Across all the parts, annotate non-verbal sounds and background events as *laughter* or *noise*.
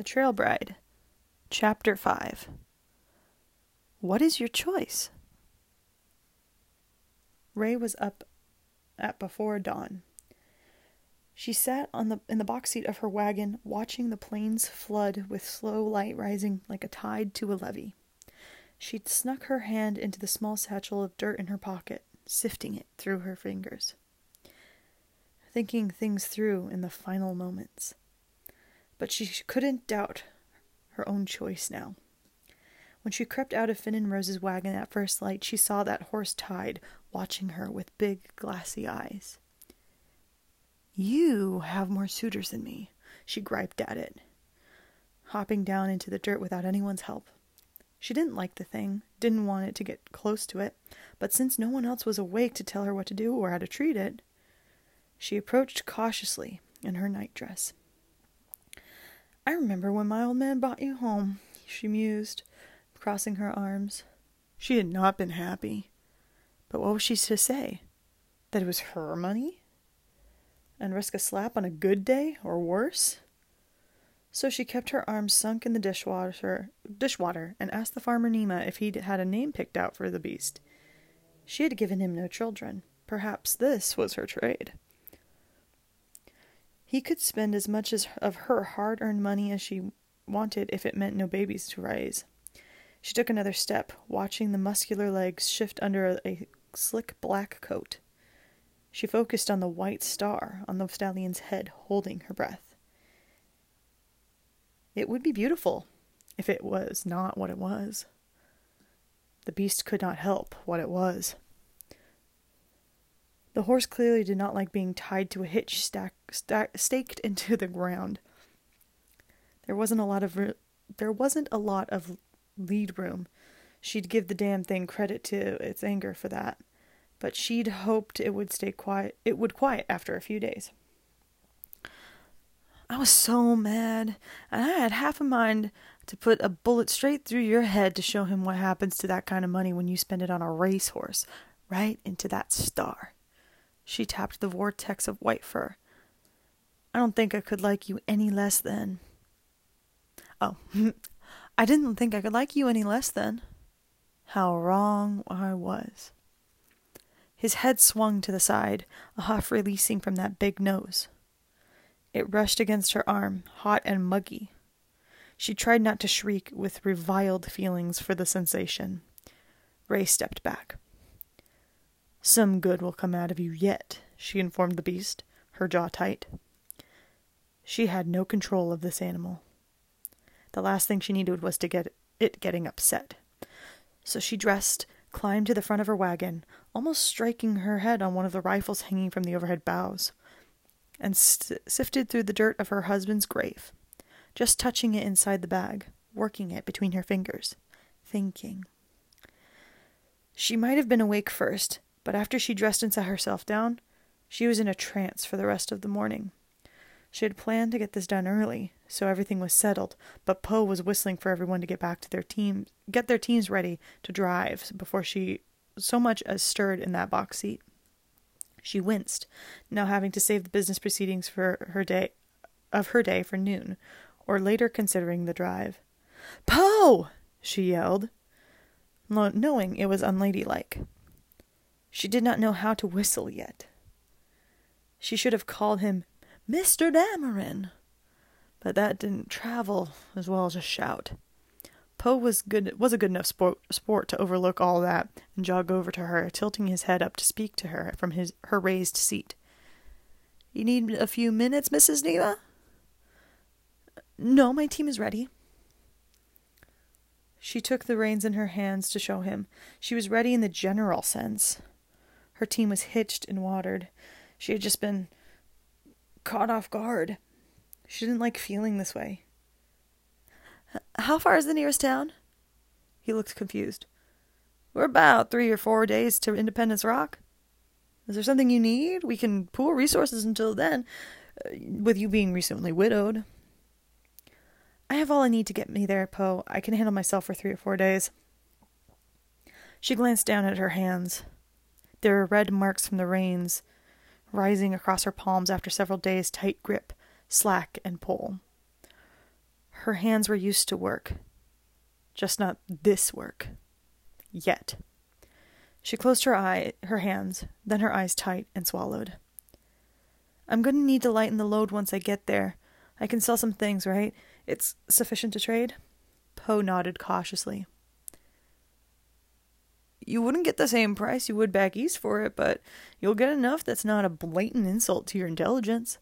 The Trail Bride, Chapter 5. What is your choice? Rey was up at before dawn. She sat on the in the box seat of her wagon, watching the plains flood with slow light rising like a tide to a levee. She'd snuck her hand into the small satchel of dirt in her pocket, sifting it through her fingers, thinking things through in the final moments. But she couldn't doubt her own choice now. When she crept out of Finn and Rose's wagon at first light, she saw that horse tied, watching her with big, glassy eyes. You have more suitors than me, she griped at it, hopping down into the dirt without anyone's help. She didn't like the thing, didn't want it to get close to it, but since no one else was awake to tell her what to do or how to treat it, she approached cautiously in her nightdress. I remember when my old man brought you home, she mused, crossing her arms. She had not been happy. But what was she to say? That it was her money? And risk a slap on a good day, or worse? So she kept her arms sunk in the dishwater, dishwater and asked the farmer Nima if he'd had a name picked out for the beast. She had given him no children. Perhaps this was her trade. He could spend as much as of her hard earned money as she wanted if it meant no babies to raise. She took another step, watching the muscular legs shift under a slick black coat. She focused on the white star on the stallion's head, holding her breath. It would be beautiful if it was not what it was. The beast could not help what it was. The horse clearly did not like being tied to a hitch stack, stack, staked into the ground. There wasn't a lot of re- there wasn't a lot of lead room. She'd give the damn thing credit to its anger for that, but she'd hoped it would stay quiet. It would quiet after a few days. I was so mad, and I had half a mind to put a bullet straight through your head to show him what happens to that kind of money when you spend it on a racehorse, right into that star. She tapped the vortex of white fur. I don't think I could like you any less than. Oh, *laughs* I didn't think I could like you any less than. How wrong I was. His head swung to the side, a huff releasing from that big nose. It rushed against her arm, hot and muggy. She tried not to shriek with reviled feelings for the sensation. Rey stepped back. Some good will come out of you yet, she informed the beast, her jaw tight. She had no control of this animal. The last thing she needed was to get it getting upset. So she dressed, climbed to the front of her wagon, almost striking her head on one of the rifles hanging from the overhead boughs and sifted through the dirt of her husband's grave, just touching it inside the bag, working it between her fingers, thinking. She might have been awake first, but after she dressed and sat herself down, she was in a trance for the rest of the morning. She had planned to get this done early, so everything was settled, but Poe was whistling for everyone to get back to their teams, get their teams ready to drive before she so much as stirred in that box seat. She winced, now having to save the business proceedings for her day of her day for noon, or later considering the drive. Poe! she yelled, knowing it was unladylike. She did not know how to whistle yet. She should have called him Mr. Dameron, but that didn't travel as well as a shout. Poe was good was a good enough sport, sport to overlook all that and jog over to her, tilting his head up to speak to her from his her raised seat. You need a few minutes, Mrs. Neva? No, my team is ready. She took the reins in her hands to show him. She was ready in the general sense. Her team was hitched and watered. She had just been caught off guard. She didn't like feeling this way. How far is the nearest town? He looked confused. We're about three or four days to Independence Rock. Is there something you need? We can pool resources until then, uh, with you being recently widowed. I have all I need to get me there, Poe. I can handle myself for three or four days. She glanced down at her hands. There were red marks from the reins rising across her palms after several days' tight grip, slack, and pull. Her hands were used to work, just not this work. Yet. She closed her eye, her hands, then her eyes tight and swallowed. I'm going to need to lighten the load once I get there. I can sell some things, right? It's sufficient to trade? Poe nodded cautiously. You wouldn't get the same price you would back east for it, but you'll get enough that's not a blatant insult to your intelligence.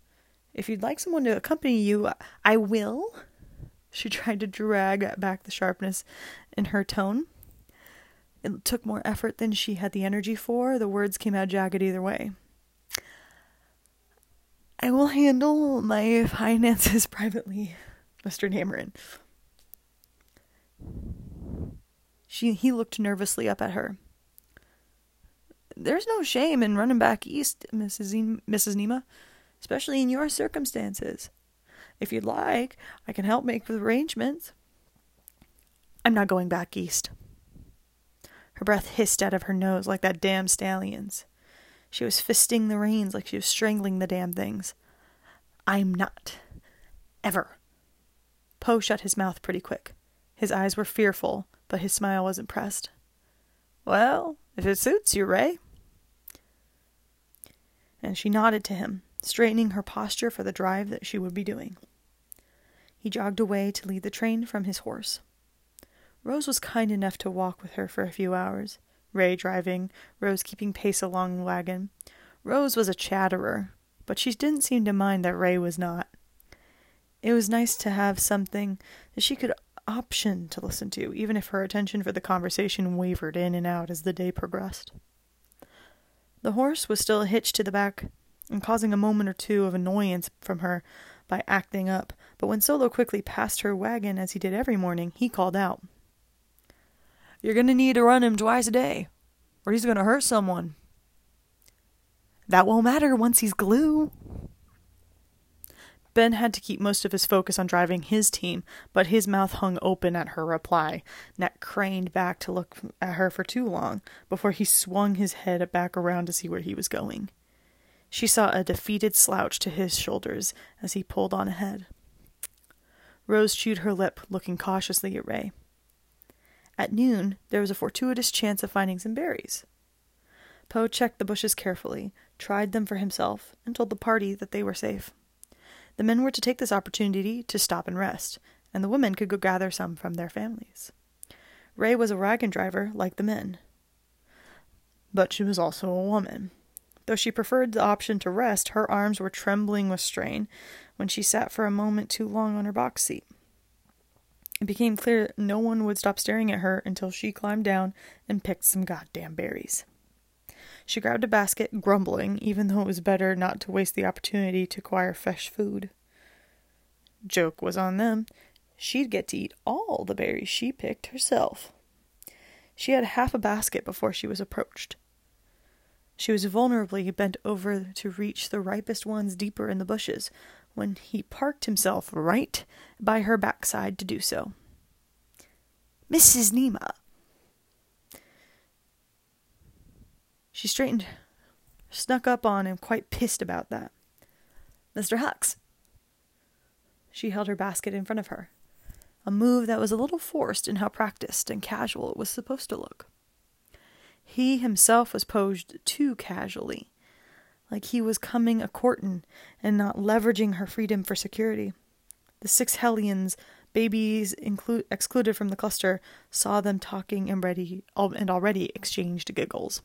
If you'd like someone to accompany you, I will. She *laughs* tried to drag back the sharpness in her tone. It took more effort than she had the energy for. The words came out jagged either way. I will handle my *laughs* finances *laughs* privately, Mr. Dameron. She he looked nervously up at her. There's no shame in running back east, Mrs. E- Mrs. Nema, especially in your circumstances. If you'd like, I can help make the arrangements. I'm not going back east. Her breath hissed out of her nose like that damn stallion's. She was fisting the reins like she was strangling the damn things. I'm not. Ever. Poe shut his mouth pretty quick. His eyes were fearful, but his smile was impressed. Well, if it suits you, Rey. And she nodded to him, straightening her posture for the drive that she would be doing. He jogged away to lead the train from his horse. Rose was kind enough to walk with her for a few hours, Rey driving, Rose keeping pace along the wagon. Rose was a chatterer, but she didn't seem to mind that Rey was not. It was nice to have something that she could option to listen to, even if her attention for the conversation wavered in and out as the day progressed. The horse was still hitched to the back and causing a moment or two of annoyance from her by acting up, but when Solo quickly passed her wagon as he did every morning, he called out, You're going to need to run him twice a day, or he's going to hurt someone. That won't matter once he's glue. Ben had to keep most of his focus on driving his team, but his mouth hung open at her reply, neck craned back to look at her for too long before he swung his head back around to see where he was going. She saw a defeated slouch to his shoulders as he pulled on ahead. Rose chewed her lip, looking cautiously at Rey. At noon, there was a fortuitous chance of finding some berries. Poe checked the bushes carefully, tried them for himself, and told the party that they were safe. The men were to take this opportunity to stop and rest, and the women could go gather some from their families. Rey was a wagon driver like the men. But she was also a woman, Though she preferred the option to rest, her arms were trembling with strain when she sat for a moment too long on her box seat. It became clear that no one would stop staring at her until she climbed down and picked some goddamn berries. She grabbed a basket, grumbling, even though it was better not to waste the opportunity to acquire fresh food. Joke was on them. She'd get to eat all the berries she picked herself. She had half a basket before she was approached. She was vulnerably bent over to reach the ripest ones deeper in the bushes when he parked himself right by her backside to do so. Mrs. Nema. She straightened, snuck up on him, quite pissed about that. Mr. Hux. She held her basket in front of her, a move that was a little forced in how practiced and casual it was supposed to look. He himself was posed too casually, like he was coming a courtin and not leveraging her freedom for security. The six Hellions, babies inclu- excluded from the cluster, saw them talking and ready and already exchanged giggles.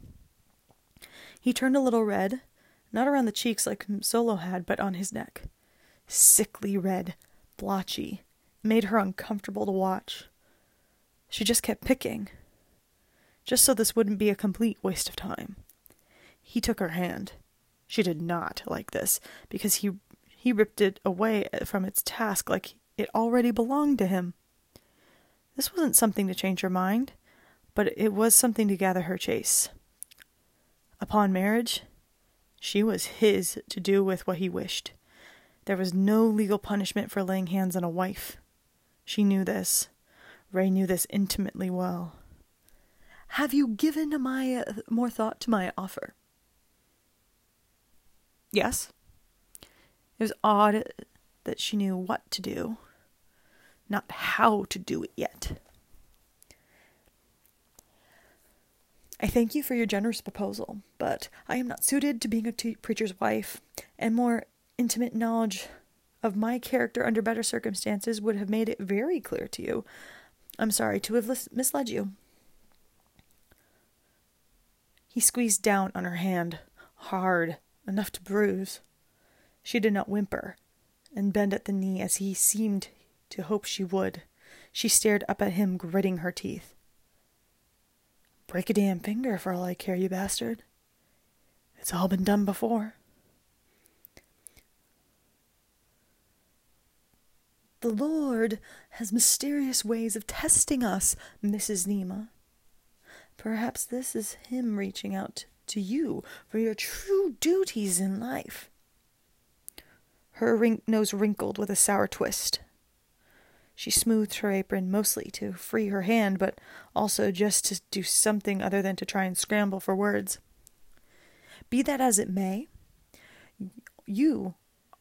He turned a little red, not around the cheeks like Solo had, but on his neck. Sickly red, blotchy, made her uncomfortable to watch. She just kept picking, just so this wouldn't be a complete waste of time. He took her hand. She did not like this, because he he ripped it away from its task like it already belonged to him. This wasn't something to change her mind, but it was something to gather her chase. Upon marriage, she was his to do with what he wished. There was no legal punishment for laying hands on a wife. She knew this. Rey knew this intimately well. Have you given my uh, more thought to my offer? Yes. It was odd that she knew what to do. not how to do it yet. I thank you for your generous proposal, but I am not suited to being a t- preacher's wife, and more intimate knowledge of my character under better circumstances would have made it very clear to you. I'm sorry to have lis- misled you. He squeezed down on her hand, hard, enough to bruise. She did not whimper, and bend at the knee as he seemed to hope she would. She stared up at him, gritting her teeth. Break a damn finger for all I care, you bastard. It's all been done before. The Lord has mysterious ways of testing us, Mrs. Nema. Perhaps this is Him reaching out to you for your true duties in life. Her wrin- nose wrinkled with a sour twist. She smoothed her apron mostly to free her hand, but also just to do something other than to try and scramble for words. Be that as it may, you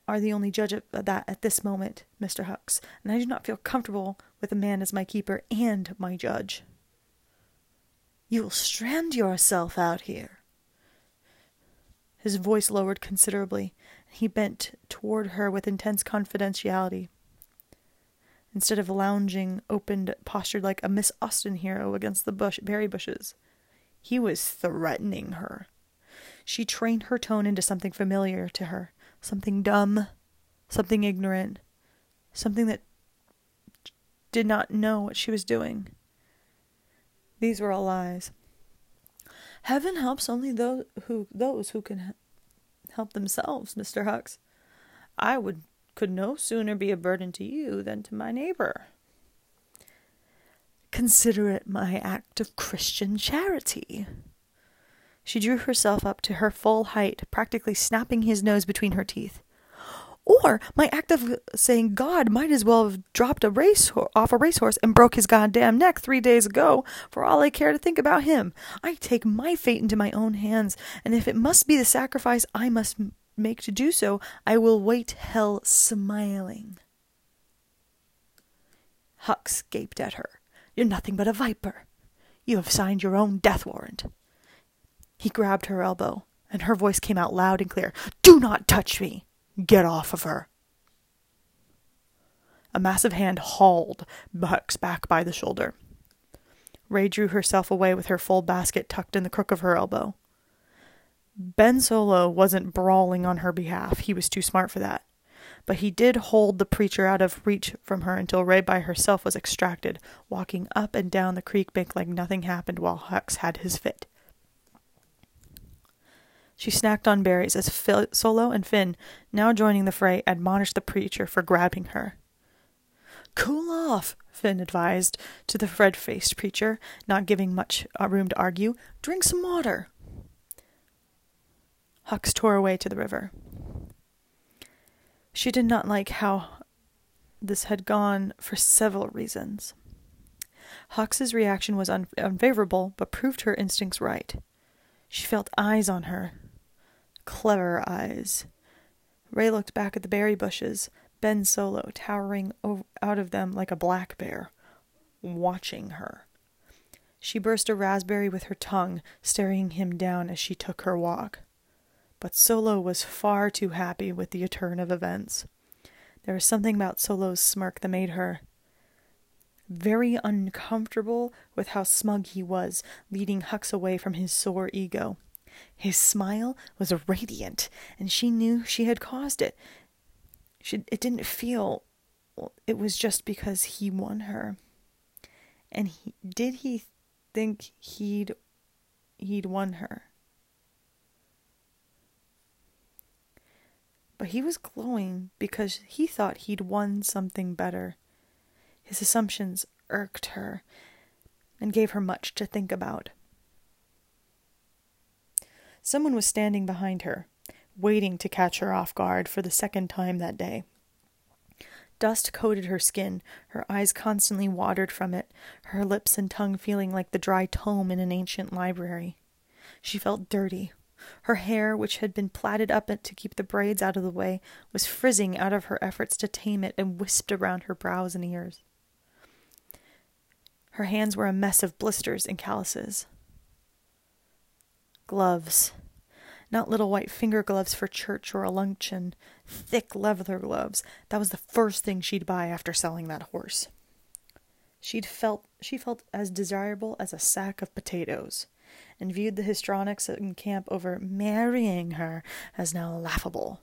are the only judge of that at this moment, Mr. Hux, and I do not feel comfortable with a man as my keeper and my judge. You will strand yourself out here. His voice lowered considerably, and he bent toward her with intense confidentiality. Instead of lounging, opened, postured like a Miss Austen hero against the bush berry bushes, he was threatening her. She trained her tone into something familiar to her, something dumb, something ignorant, something that did not know what she was doing. These were all lies. Heaven helps only those who those who can help themselves, Mr. Hux. I would could no sooner be a burden to you than to my neighbor. Consider it my act of Christian charity. She drew herself up to her full height, practically snapping his nose between her teeth. Or my act of saying God might as well have dropped a race off a racehorse and broke his goddamn neck three days ago, for all I care to think about him. I take my fate into my own hands, and if it must be the sacrifice I must make to do so, I will wait hell smiling. Hux gaped at her. You're nothing but a viper. You have signed your own death warrant. He grabbed her elbow, and her voice came out loud and clear. Do not touch me! Get off of her! A massive hand hauled Hux back by the shoulder. Rey drew herself away with her full basket tucked in the crook of her elbow. Ben Solo wasn't brawling on her behalf, he was too smart for that. But he did hold the preacher out of reach from her until Rey by herself was extracted, walking up and down the creek bank like nothing happened while Hux had his fit. She snacked on berries as Phil- Solo and Finn, now joining the fray, admonished the preacher for grabbing her. Cool off, Finn advised to the red faced preacher, not giving much uh, room to argue. Drink some water. Hux tore away to the river. She did not like how this had gone for several reasons. Hux's reaction was un- unfavorable, but proved her instincts right. She felt eyes on her. Clever eyes. Rey looked back at the berry bushes, Ben Solo towering out of them like a black bear, watching her. She burst a raspberry with her tongue, staring him down as she took her walk. But Solo was far too happy with the turn of events. There was something about Solo's smirk that made her very uncomfortable with how smug he was, leading Hux away from his sore ego. His smile was radiant, and she knew she had caused it. She, it didn't feel. It was just because he won her. And he, did he think he'd he'd won her? But he was glowing because he thought he'd won something better. His assumptions irked her and gave her much to think about. Someone was standing behind her, waiting to catch her off guard for the second time that day. Dust coated her skin, her eyes constantly watered from it, her lips and tongue feeling like the dry tome in an ancient library. She felt dirty, her hair, which had been plaited up to keep the braids out of the way, was frizzing out of her efforts to tame it and wisped around her brows and ears. Her hands were a mess of blisters and calluses. Gloves. Not little white finger gloves for church or a luncheon. Thick leather gloves. That was the first thing she'd buy after selling that horse. She'd felt she felt as desirable as a sack of potatoes, and viewed the histrionics in camp over marrying her as now laughable.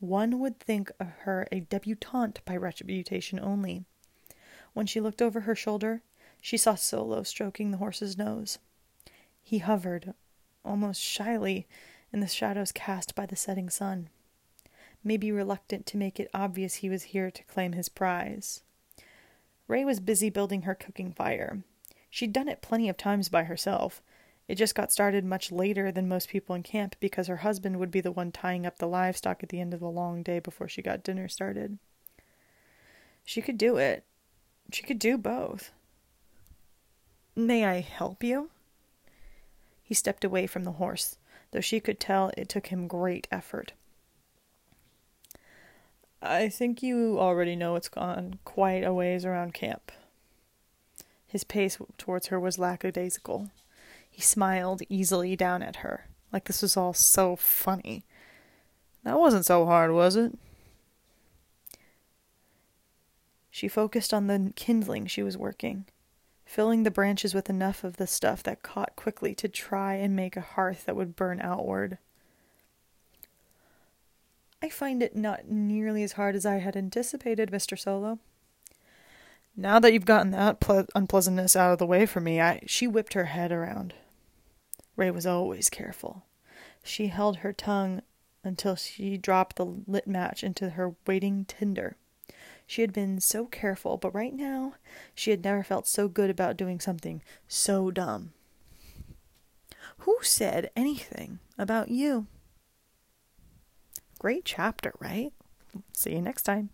One would think of her a debutante by reputation only. When she looked over her shoulder, she saw Solo stroking the horse's nose. He hovered, almost shyly, in the shadows cast by the setting sun, maybe reluctant to make it obvious he was here to claim his prize. Rey was busy building her cooking fire. She'd done it plenty of times by herself. It just got started much later than most people in camp because her husband would be the one tying up the livestock at the end of the long day before she got dinner started. She could do it. She could do both. May I help you? He stepped away from the horse, though she could tell it took him great effort. I think you already know it's gone quite a ways around camp. His pace towards her was lackadaisical. He smiled easily down at her, like this was all so funny. That wasn't so hard, was it? She focused on the kindling she was working, filling the branches with enough of the stuff that caught quickly to try and make a hearth that would burn outward. I find it not nearly as hard as I had anticipated, Mr. Solo. Now that you've gotten that ple- unpleasantness out of the way for me, I she whipped her head around. Rey was always careful. She held her tongue until she dropped the lit match into her waiting tinder. She had been so careful, but right now she had never felt so good about doing something so dumb. Who said anything about you? Great chapter, right? See you next time.